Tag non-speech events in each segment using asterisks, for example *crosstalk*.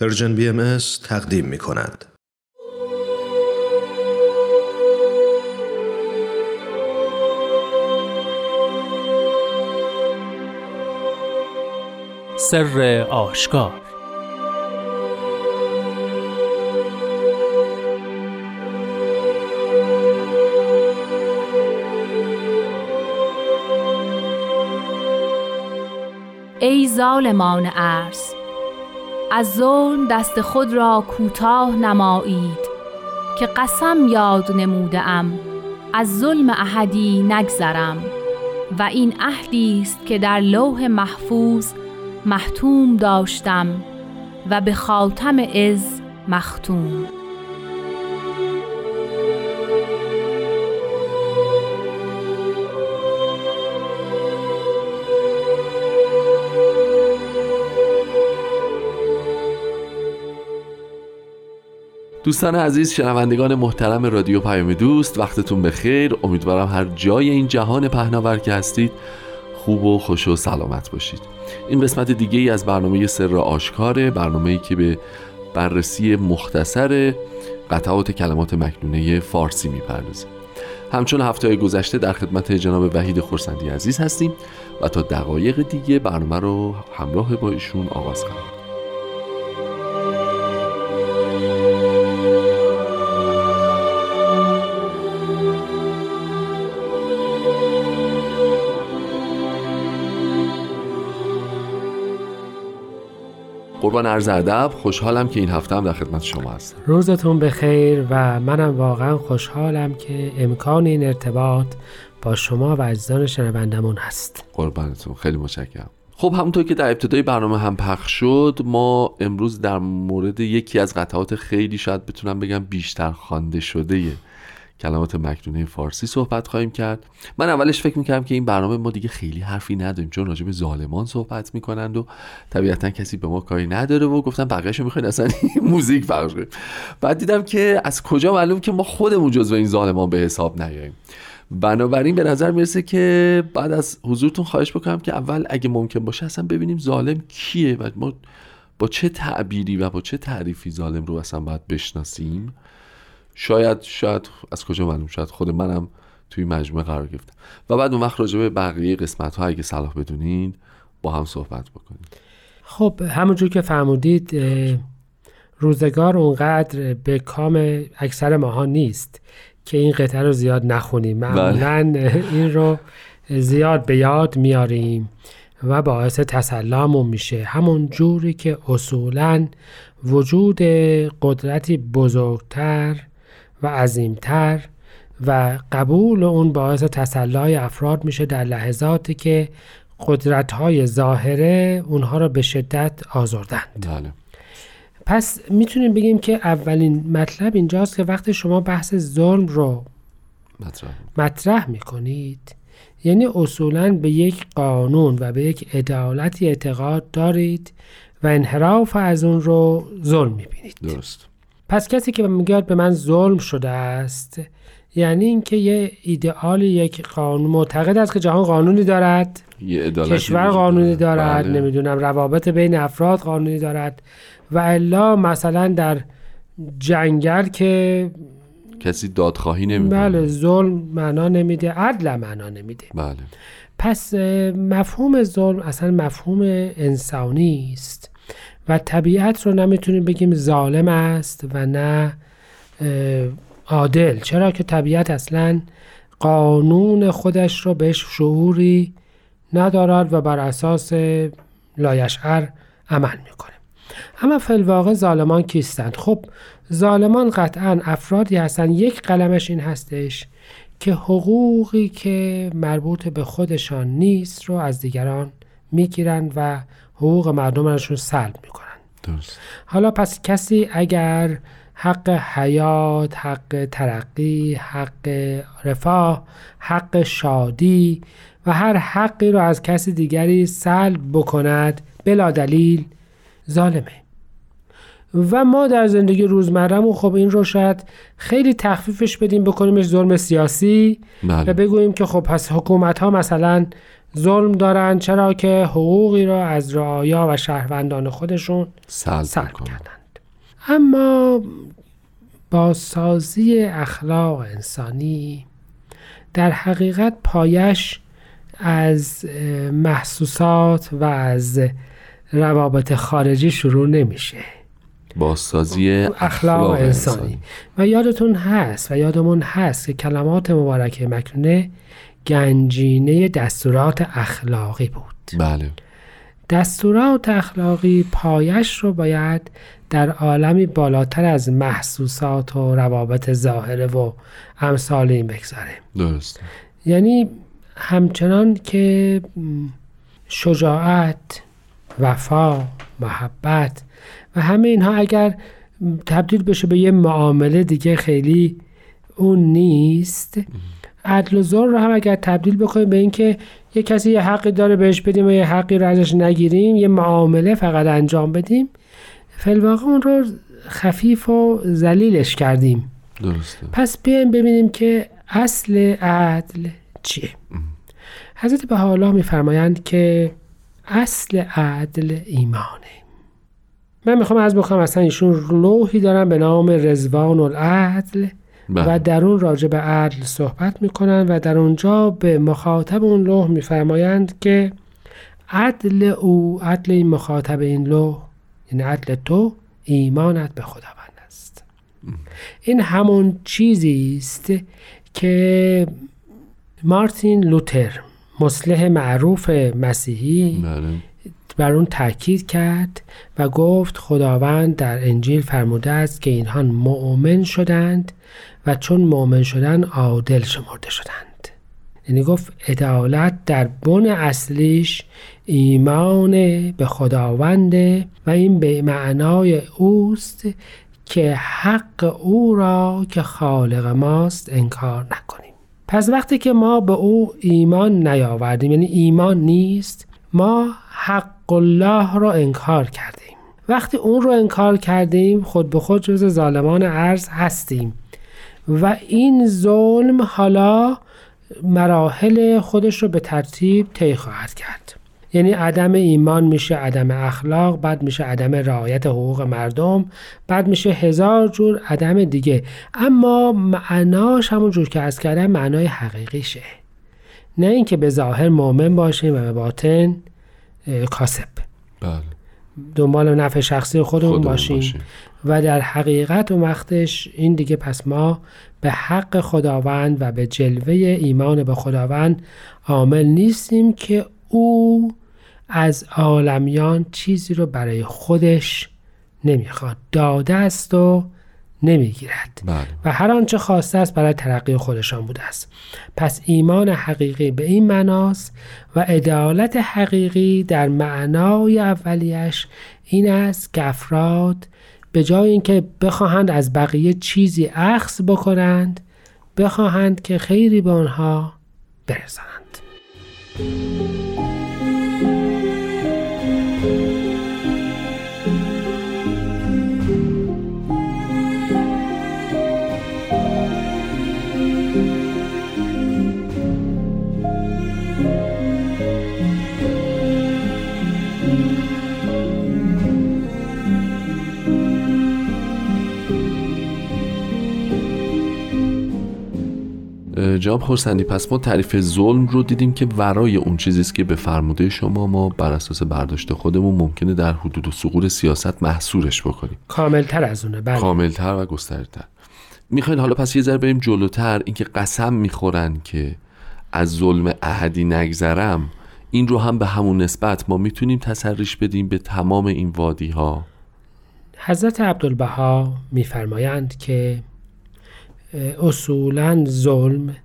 پرژن بی ام تقدیم می کند. سر آشکار ای ظالمان عرض از ظلم دست خود را کوتاه نمایید که قسم یاد نموده ام از ظلم احدی نگذرم. و این عهدی است که در لوح محفوظ محتوم داشتم و به خاتم از مختوم. دوستان عزیز شنوندگان محترم رادیو پیام دوست وقتتون بخیر. امیدوارم هر جای این جهان پهناور که هستید خوب و خوش و سلامت باشید. این قسمت دیگه ای از برنامه سر آشکاره برنامه ای که به بررسی مختصر قطعات کلمات مکنونه فارسی می‌پردازه. همچون هفته گذشته در خدمت جناب وحید خورسندی عزیز هستیم و تا دقایق دیگه برنامه رو همراه با ایشون آغاز خواهیم. قربان عرض ادب خوشحالم که این هفته هم در خدمت شما هستم. روزتون بخیر و منم واقعا خوشحالم که امکان این ارتباط با شما و اجزان شنوندمون هست. قربانتون خیلی متشکرم. خب همونطور که در ابتدای برنامه هم پخش شد ما امروز در مورد یکی از قطعات خیلی شاید بتونم بگم بیشتر خوانده شده کلمات مکنونه فارسی صحبت خواهیم کرد. من اولش فکر می‌کردم که این برنامه ما دیگه خیلی حرفی نداریم چون راجع به ظالمان صحبت می‌کنند و طبیعتا کسی به ما کاری نداره و گفتم بقیه‌شو می‌خواین اصلا *laughs* موزیک پخش کنیم. بعد دیدم که از کجا معلوم که ما خودمون جزو این ظالمان به حساب نیاییم. بنابراین به نظر می‌رسه که بعد از حضورتون خواهش بکنم که اول اگه ممکن باشه اصلا ببینیم ظالم کیه و ما با چه تعبیری و با چه تعریفی ظالم رو اصلا باید بشناسیم. شاید شاید از کجا معلوم شاید خود منم توی مجموعه قرار گرفتم. و بعد اون وقت راجع به بقیه قسمت ها اگه صلاح بدونین با هم صحبت بکنیم. خب همونجور که فرمودید روزگار اونقدر به کام اکثر ماها نیست که این قطعه رو زیاد نخونیم. معمولا بله. این رو زیاد به یاد میاریم و باعث تسلامون میشه. همون جوری که اصولا وجود قدرتی بزرگتر و عظیمتر و قبول اون باعث تسلای افراد میشه در لحظاتی که قدرت های ظاهره اونها را به شدت آزردند. بله. پس می‌تونیم بگیم که اولین مطلب اینجاست که وقتی شما بحث ظلم رو مطرح, مطرح می‌کنید یعنی اصولا به یک قانون و به یک عدالتی اعتقاد دارید و انحراف از اون رو ظلم می‌بینید. درست. پس کسی که میگه به من ظلم شده است یعنی اینکه یه ایدئال یک قانون معتقد است که جهان قانونی دارد یه کشور قانونی دارد. بله. نمی‌دونم روابط بین افراد قانونی دارد و الا مثلا در جنگل که کسی دادخواهی نمی‌کنه. بله ظلم معنا نمیده عدل معنا نمیده. بله. پس مفهوم ظلم اصلا مفهوم انسانی است. و طبیعت رو نمی‌تونیم بگیم ظالم است و نه عادل. چرا که طبیعت اصلا قانون خودش رو بهش شعوری ندارد و بر اساس لایشعر عمل می‌کنه. اما فلواقع ظالمان کیستند؟ خب ظالمان قطعا افرادی هستند. یک قلمش این هستش که حقوقی که مربوط به خودشان نیست رو از دیگران می‌گیرند و حقوق مردمشون سلب می‌کنن درست. حالا پس کسی اگر حق حیات، حق ترقی، حق رفاه، حق شادی و هر حقی رو از کسی دیگری سلب بکند بلا دلیل ظالمه و ما در زندگی روزمرهمون خب این رو شاید خیلی تخفیفش بدیم بکنیمش ظلم سیاسی بله. و بگوییم که خب پس حکومت ها مثلا ظلم دارند چرا که حقوقی را از رعایا و شهروندان خودشون سلب کردند. اما با سازی اخلاق انسانی در حقیقت پایش از محسوسات و از روابط خارجی شروع نمیشه. بازسازی اخلاق انسانی. و یادتون هست و یادمون هست که کلمات مبارکه مکنونه گنجینه دستورات اخلاقی بود. بله. دستورات اخلاقی پایش رو باید در عالمی بالاتر از محسوسات و روابط ظاهره و امثال این بگذاره درست یعنی همچنان که شجاعت وفا محبت و همه اینها اگر تبدیل بشه به یه معامله دیگه خیلی اون نیست. عدل و ظلم رو هم اگر تبدیل بکنیم به اینکه یه کسی یه حقی داره بهش بدیم و یه حقی رو ازش نگیریم یه معامله فقط انجام بدیم فلواقع اون رو خفیف و ذلیلش کردیم. درسته. پس بیایم ببینیم که اصل عدل چیه. حضرت به حالا میفرمایند که اصل عدل ایمانه. من می‌خوام از بخوام اصلا ایشون لوحی دارن به نام رزوان العدل. و بله. در اون راجع به عدل صحبت می‌کنن و در اونجا به مخاطب اون لوح میفرمایند که عدل او عدل این مخاطب این لوح یعنی عدل تو ایمانت به خداوند است. این همون چیزی است که مارتین لوتر مصلح معروف مسیحی بله. بر اون تاکید کرد و گفت خداوند در انجیل فرموده است که اینها مؤمن شدند و چون مؤمن شدن عادل شمرده شدند. یعنی گفت عدالت در بن اصلیش ایمان به خداوند و این به معنای اوست که حق او را که خالق ماست انکار نکنیم. پس وقتی که ما به او ایمان نیاوردیم یعنی ایمان نیست ما حق الله را انکار کردیم. وقتی اون رو انکار کردیم خود به خود جز ظالمان عرض هستیم. و این ظلم حالا مراحل خودش رو به ترتیب طی خواهد کرد. یعنی عدم ایمان میشه عدم اخلاق بعد میشه عدم رعایت حقوق مردم بعد میشه هزار جور عدم دیگه. اما معناش همون جور که از کردم معنای حقیقیشه. نه اینکه به ظاهر مؤمن باشیم و به باطن کاسب بله دنبال نفع شخصی خودمون, باشیم. باشیم. و در حقیقت اون وقتش این دیگه پس ما به حق خداوند و به جلوه ایمان به خداوند عامل نیستیم که او از عالمیان چیزی رو برای خودش نمی‌خواد داده است و نمی‌گیرد. بله. و هر آنچه خواسته است برای ترقی خودشان بوده است. پس ایمان حقیقی به این معناست و عدالت حقیقی در معنای اولیش این است که افراد به جای اینکه بخواهند از بقیه چیزی اخذ بکنند بخواهند که خیری به آنها برسانند. جناب خورسندی پس ما تعریف ظلم رو دیدیم که ورای اون چیزی است که به فرموده شما ما بر اساس برداشت خودمون ممکنه در حدود و سقور سیاست محصورش بکنیم. کاملتر از اونه بله. کاملتر و گسترده‌تر. می‌خواین حالا پس یه ذره بریم جلوتر. اینکه قسم می‌خورن که از ظلم احدی نگذرم این رو هم به همون نسبت ما می‌تونیم تسریش بدیم به تمام این وادی ها حضرت عبدالبها میفرمایند که اصولا ظلم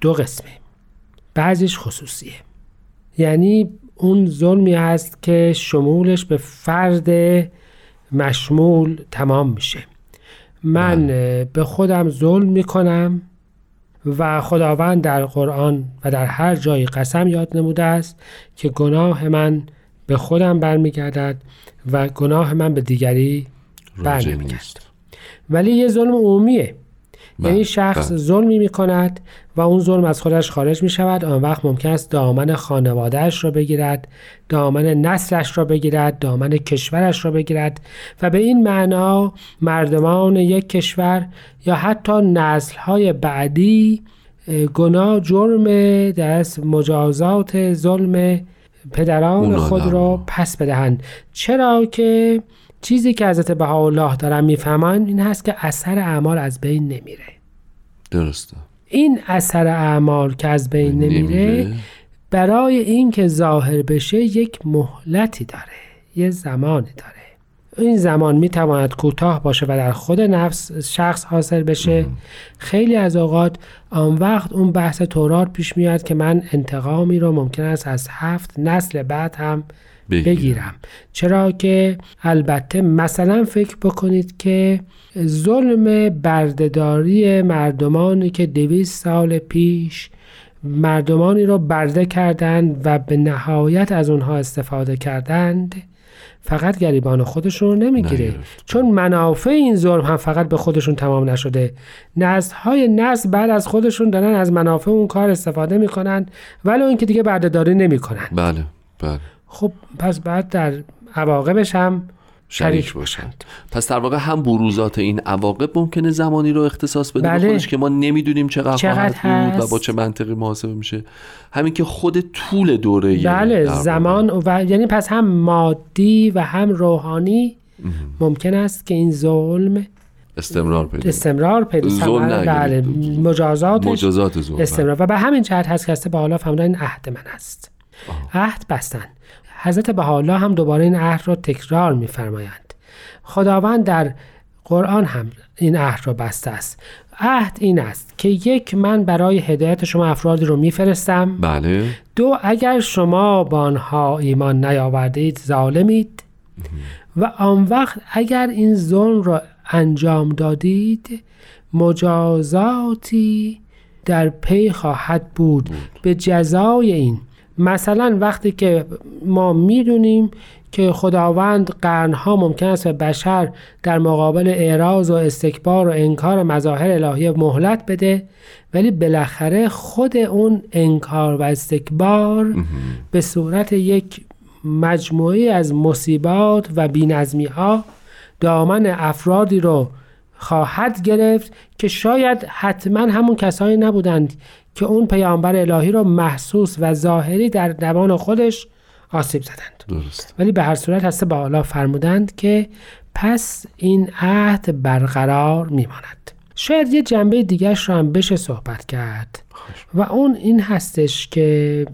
دو قسمه. بعضیش خصوصیه. یعنی اون ظلمی هست که شمولش به فرد مشمول تمام میشه. من اه، به خودم ظلم می‌کنم و خداوند در قرآن و در هر جایی قسم یاد نموده است که گناه من به خودم برمیگردد و گناه من به دیگری نیست. ولی یه ظلم عمومیه. بله، یعنی شخص بله. ظلمی می کند و اون ظلم از خودش خارج می شود آن وقت ممکن است دامن خانوادهش را بگیرد دامن نسلش را بگیرد دامن کشورش را بگیرد و به این معنا مردمان یک کشور یا حتی نسلهای بعدی اه، گناه جرم دست مجازات ظلم پدران خود. را پس بدهند چرا که چیزی که حضرت بهاءالله دارن می‌فهمن این هست که اثر اعمال از بین نمیره. درسته. این اثر اعمال که از بین نمیره. برای اینکه ظاهر بشه یک مهلتی داره یه زمانی داره. این زمان می‌تواند کوتاه باشه و در خود نفس شخص حاصل بشه. خیلی از اوقات آن وقت اون بحث تورات پیش میاد که من انتقامی رو ممکن است از هفت نسل بعد هم بگیرم. بگیرم. چرا که البته مثلا فکر بکنید که ظلم بردهداری مردمانی که دویست سال پیش مردمانی را برده کردند و به نهایت از اونها استفاده کردند فقط گریبان خودشون رو نمی‌گیره. چون منافع این ظلم هم فقط به خودشون تمام نشده. نسل های نسل بعد از خودشون دارن از منافع اون کار استفاده می‌کنن ولی اون که دیگه بردهداری نمی‌کنن. بله بله. خب پس بعد در عواقبش هم شریک باشند. پس در واقع هم بروزات این عواقب ممکنه زمانی رو اختصاص بده؟ بله. خودش که ما نمی‌دونیم چقدر, چقدر خواهد بود و. با چه منطقی محاسبه میشه. همین که خود طول دوره بله. زمان و یعنی پس هم مادی و هم روحانی ممکن است که این ظلم استمرار پیدا استمرار پیدا ظلم بله مجازات ظلم. استمرار. و به همین جهت هست که به حالا فهمیدن این عهد من است. عهد بستن. حضرت بهاءالله هم دوباره این عهد را تکرار میفرمایند. خداوند در قرآن هم این عهد را بسته است. عهد این است که یک من برای هدایت شما افرادی رو میفرستم. بله. دو اگر شما با آنها ایمان نیاوردید ظالمید. و آن وقت اگر این ظلم را انجام دادید مجازاتی در پی خواهد بود. به جزای این مثلا وقتی که ما می‌دونیم که خداوند قرنها ممکن است به بشر در مقابل اعراض و استکبار و انکار مظاهر الهی مهلت بده ولی بالاخره خود اون انکار و استکبار به صورت یک مجموعه از مصیبات و بینظمی ها دامن افرادی رو خواهد گرفت که شاید حتما همون کسانی نبودند که اون پیامبر الهی رو محسوس و ظاهری در دوان خودش آسیب زدند. درست ولی به هر صورت هسته به حالا فرمودند که پس این عهد برقرار میماند. شاید یه جنبه دیگرش رو هم بشه صحبت کرد. و اون این هستش که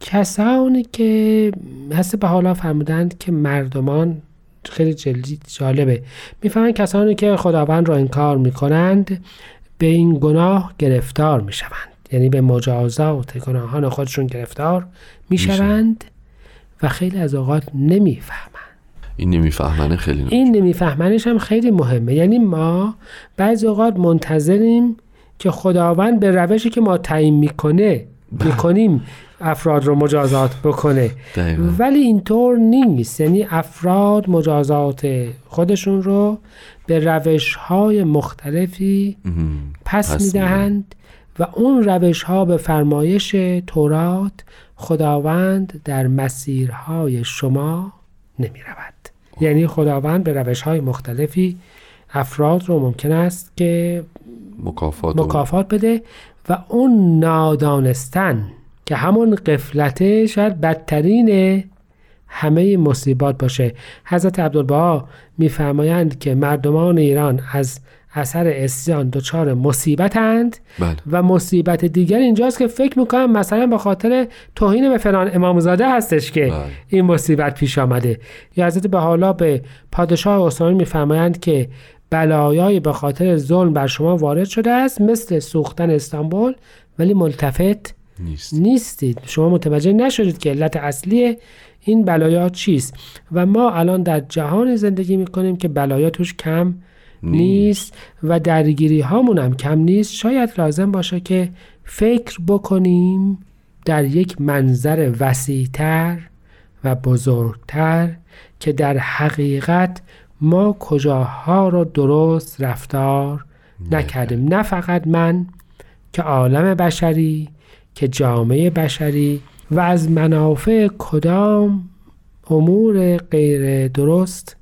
کسانی که هسته به حالا فرمودند که مردمان خیلی جلدی جالبه. می‌فهمن کسانی که خداوند را انکار می‌کنند به این گناه گرفتار می‌شوند. یعنی به مجازات گناهان خودشون گرفتار می‌شوند و خیلی از اوقات نمی‌فهمند. این نمیفهمنه خیلی این نمیفهمنش هم خیلی مهمه. یعنی ما بعضی اوقات منتظریم که خداوند به روشی که ما تعیین می‌کنه می‌کنیم افراد رو مجازات بکنه. دقیقا. ولی اینطور نیست. یعنی افراد مجازات خودشون رو به روش های مختلفی. پس, پس می‌دهند و اون روش ها به فرمایش تورات خداوند در مسیرهای شما نمی رود یعنی خداوند به روش های مختلفی افراد رو ممکن است که مکافات مکافات بده و اون نادانستن که همون قفلته شاید بدترین همه مصیبات باشه. حضرت عبدالبها میفرمایند که مردمان ایران از اثر اسیان دچار مصیبتند بله. و مصیبت دیگر اینجاست که فکر می‌کنم مثلا به خاطر توهین به فلان امامزاده هستش که بله. این مصیبت پیش آمده. یا حضرت به حالا به پادشاه عثمانی میفرمایند که بلایای به خاطر ظلم بر شما وارد شده است مثل سوختن استانبول ولی ملتفت نیست. نیستید. شما متوجه نشدید که علت اصلی این بلایا چیست. و ما الان در جهان زندگی می‌کنیم که بلایا توش کم نیست و درگیری هامون هم کم نیست. شاید لازم باشه که فکر بکنیم در یک منظر وسیعتر و بزرگتر که در حقیقت ما کجاها رو درست رفتار نکردیم. نه فقط من که عالم بشری که جامعه بشری و از منافع کدام امور غیر درست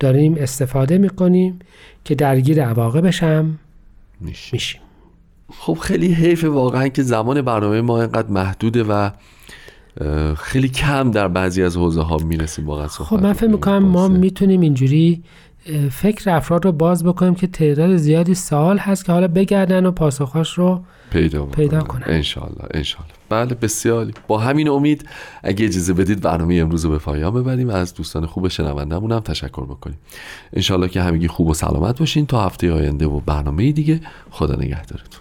داریم استفاده می‌کنیم. که درگیر عواقبش هم میشه میشیم خب خیلی حیف واقعا که زمان برنامه ما اینقدر محدوده و خیلی کم در بعضی از حوزه ها می‌رسیم واقعا خب من فکر. می‌کنم ما می‌تونیم اینجوری فکر افراد رو باز بکنیم که تعداد زیادی سوال هست که حالا بگردن و پاسخاش رو پیدا پیدا. کنن. انشالله انشالله بله بسیاری. با همین امید اگه اجازه بدید برنامه امروز رو به پایان ببریم. و از دوستان خوب شنوندمون هم تشکر بکنیم. انشالله که همگی خوب و سلامت باشین. تا هفته آینده و برنامه دیگه خدا نگهدارتون.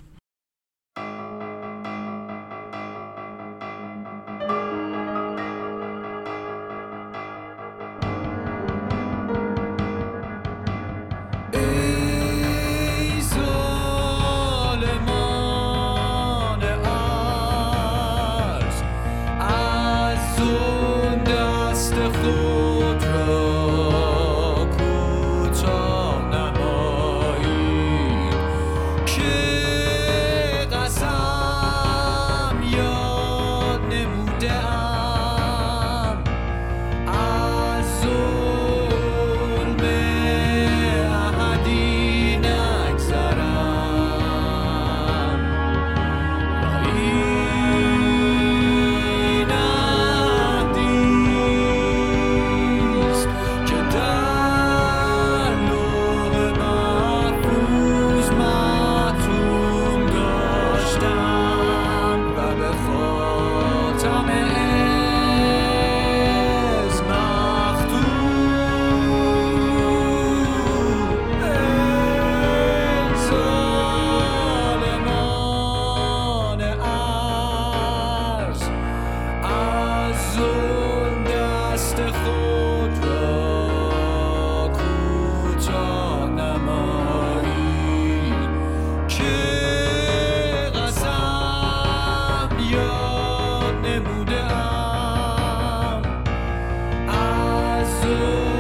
gjorde allt. Alltså